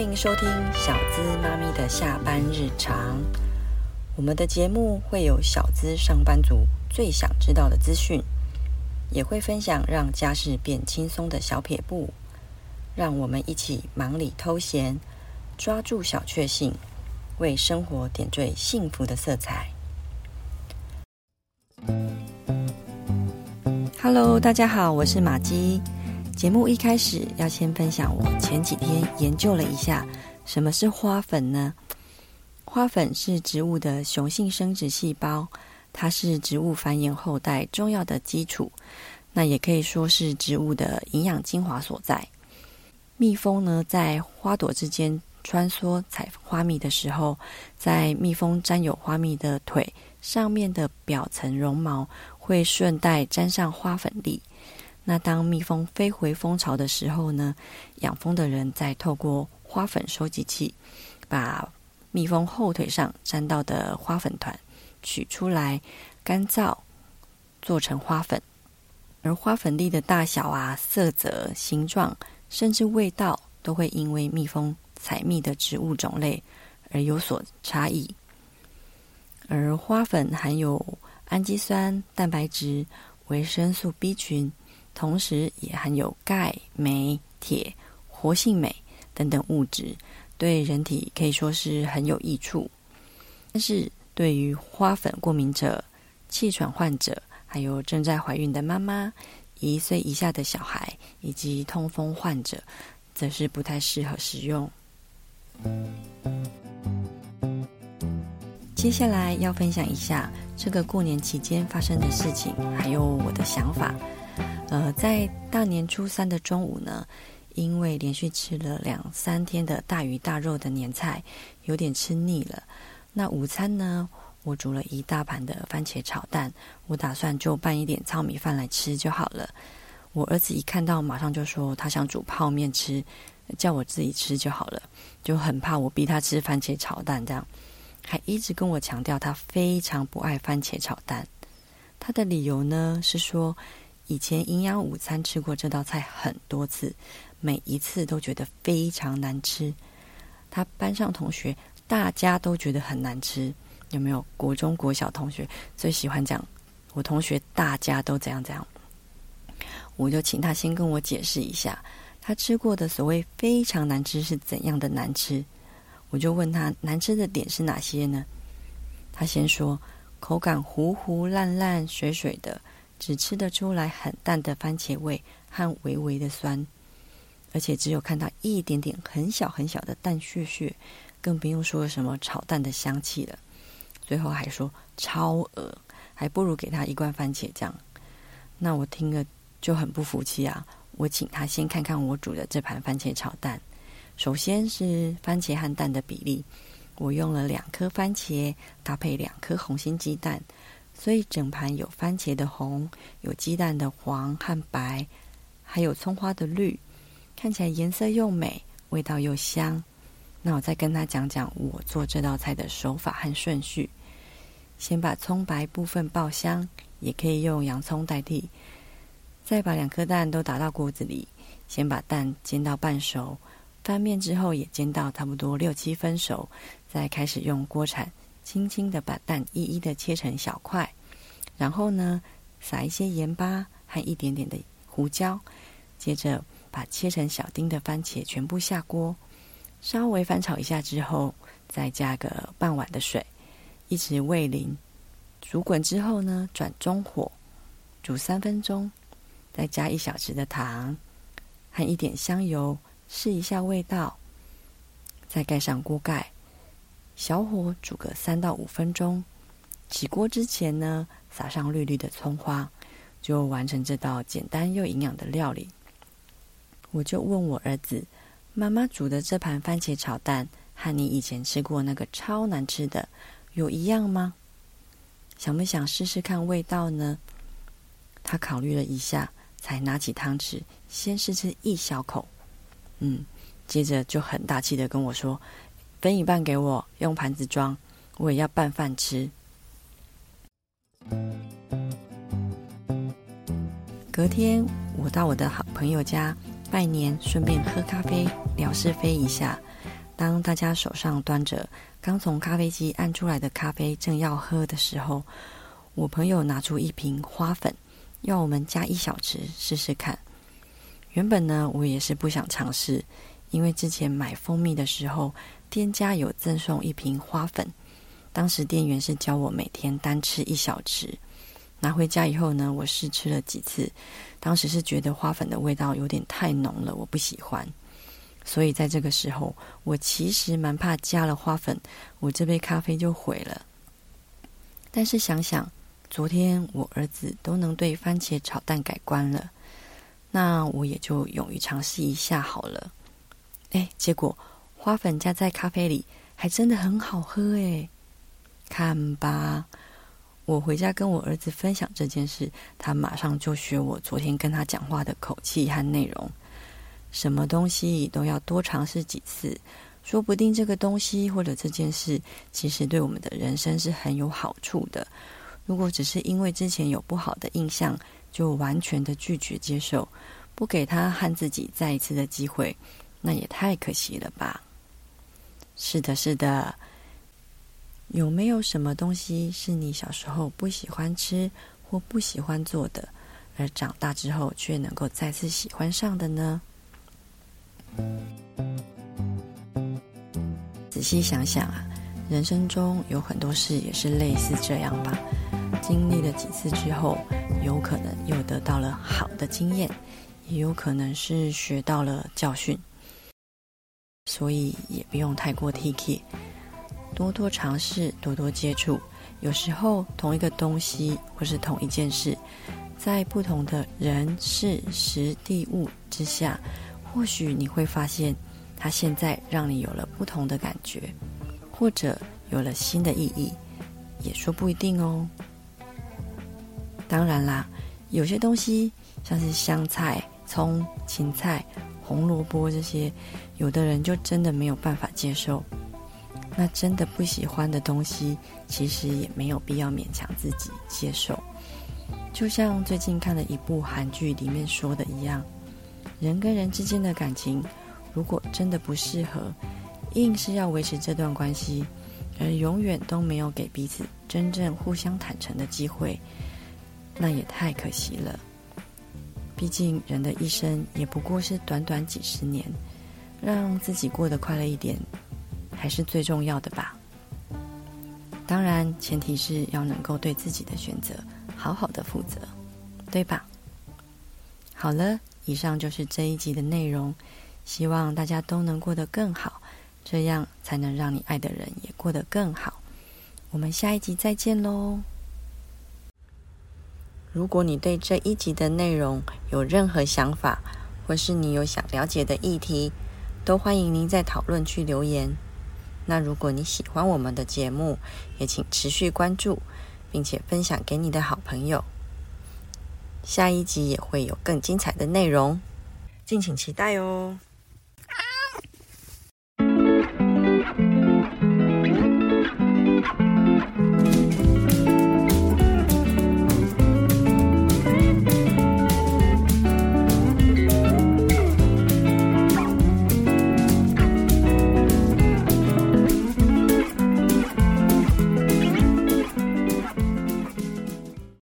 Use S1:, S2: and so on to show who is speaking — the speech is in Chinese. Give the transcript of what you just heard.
S1: 欢迎收听小资妈咪的下班日常。我们的节目会有小资上班族最想知道的资讯，也会分享让家事变轻松的小撇步。让我们一起忙里偷闲，抓住小确幸，为生活点缀幸福的色彩。Hello，大家好，我是玛姬。节目一开始要先分享，我前几天研究了一下，什么是花粉呢？花粉是植物的雄性生殖细胞，它是植物繁衍后代重要的基础，那也可以说是植物的营养精华所在。蜜蜂呢，在花朵之间穿梭采花蜜的时候，在蜜蜂沾有花蜜的腿上面的表层绒毛会顺带沾上花粉粒。那当蜜蜂飞回蜂巢的时候呢，养蜂的人再透过花粉收集器，把蜜蜂后腿上沾到的花粉团取出来，干燥做成花粉。而花粉粒的大小啊、色泽、形状，甚至味道，都会因为蜜蜂采蜜的植物种类而有所差异。而花粉含有氨基酸、蛋白质、维生素 B 群。同时也含有钙、镁、铁、活性镁等等物质，对人体可以说是很有益处。但是对于花粉过敏者、气喘患者，还有正在怀孕的妈妈、一岁以下的小孩以及痛风患者，则是不太适合食用。接下来要分享一下这个过年期间发生的事情，还有我的想法。呃，在大年初三的中午呢，因为连续吃了两三天的大鱼大肉的年菜，有点吃腻了。那午餐呢，我煮了一大盘的番茄炒蛋，我打算就拌一点糙米饭来吃就好了。我儿子一看到，马上就说他想煮泡面吃，叫我自己吃就好了，就很怕我逼他吃番茄炒蛋，这样还一直跟我强调他非常不爱番茄炒蛋。他的理由呢是说，以前营养午餐吃过这道菜很多次，每一次都觉得非常难吃。他班上同学大家都觉得很难吃，有没有？国中国小同学最喜欢讲，我同学大家都怎样怎样。我就请他先跟我解释一下，他吃过的所谓非常难吃是怎样的难吃。我就问他难吃的点是哪些呢？他先说口感糊糊烂烂水水的。只吃得出来很淡的番茄味和微微的酸，而且只有看到一点点很小很小的蛋屑屑，更不用说什么炒蛋的香气了。最后还说超恶，还不如给他一罐番茄酱。那我听了就很不服气啊！我请他先看看我煮的这盘番茄炒蛋。首先是番茄和蛋的比例，我用了两颗番茄搭配两颗红心鸡蛋。所以整盘有番茄的红，有鸡蛋的黄和白，还有葱花的绿，看起来颜色又美，味道又香。那我再跟他讲讲我做这道菜的手法和顺序：先把葱白部分爆香，也可以用洋葱代替。再把两颗蛋都打到锅子里，先把蛋煎到半熟，翻面之后也煎到差不多六七分熟，再开始用锅铲。轻轻的把蛋一一的切成小块，然后呢，撒一些盐巴和一点点的胡椒，接着把切成小丁的番茄全部下锅，稍微翻炒一下之后，再加个半碗的水，一直喂淋，煮滚之后呢，转中火煮三分钟，再加一小匙的糖和一点香油，试一下味道，再盖上锅盖。小火煮个三到五分钟，起锅之前呢，撒上绿绿的葱花，就完成这道简单又营养的料理。我就问我儿子：“妈妈煮的这盘番茄炒蛋和你以前吃过那个超难吃的有一样吗？想不想试试看味道呢？”他考虑了一下，才拿起汤匙先试吃一小口，嗯，接着就很大气的跟我说。分一半给我，用盘子装，我也要拌饭吃。隔天，我到我的好朋友家拜年，顺便喝咖啡，聊是非一下。当大家手上端着刚从咖啡机按出来的咖啡，正要喝的时候，我朋友拿出一瓶花粉，要我们加一小匙试试看。原本呢，我也是不想尝试，因为之前买蜂蜜的时候，店家有赠送一瓶花粉，当时店员是教我每天单吃一小匙。拿回家以后呢，我试吃了几次，当时是觉得花粉的味道有点太浓了，我不喜欢。所以在这个时候，我其实蛮怕加了花粉，我这杯咖啡就毁了。但是想想，昨天我儿子都能对番茄炒蛋改观了，那我也就勇于尝试一下好了。哎，结果花粉加在咖啡里，还真的很好喝哎！看吧。我回家跟我儿子分享这件事，他马上就学我昨天跟他讲话的口气和内容。什么东西都要多尝试几次，说不定这个东西或者这件事，其实对我们的人生是很有好处的。如果只是因为之前有不好的印象，就完全的拒绝接受，不给他和自己再一次的机会，那也太可惜了吧？是的，是的。有没有什么东西是你小时候不喜欢吃或不喜欢做的，而长大之后却能够再次喜欢上的呢？仔细想想啊，人生中有很多事也是类似这样吧。经历了几次之后，有可能又得到了好的经验，也有可能是学到了教训，所以也不用太过铁齿。多多尝试，多多接触。有时候，同一个东西或是同一件事，在不同的人、事、时、地、物之下，或许你会发现，它现在让你有了不同的感觉，或者有了新的意义，也说不一定哦。当然啦，有些东西，像是香菜、葱、芹菜、红萝卜这些，有的人就真的没有办法接受。那真的不喜欢的东西，其实也没有必要勉强自己接受。就像最近看了一部韩剧里面说的一样，人跟人之间的感情，如果真的不适合，硬是要维持这段关系，而永远都没有给彼此真正互相坦诚的机会，那也太可惜了。毕竟人的一生也不过是短短几十年，让自己过得快乐一点。还是最重要的吧。当然，前提是要能够对自己的选择好好的负责，对吧？好了，以上就是这一集的内容。希望大家都能过得更好，这样才能让你爱的人也过得更好。我们下一集再见喽！如果你对这一集的内容有任何想法，或是你有想了解的议题，都欢迎您在讨论区留言。那如果你喜欢我们的节目，也请持续关注，并且分享给你的好朋友。下一集也会有更精彩的内容，敬请期待哦。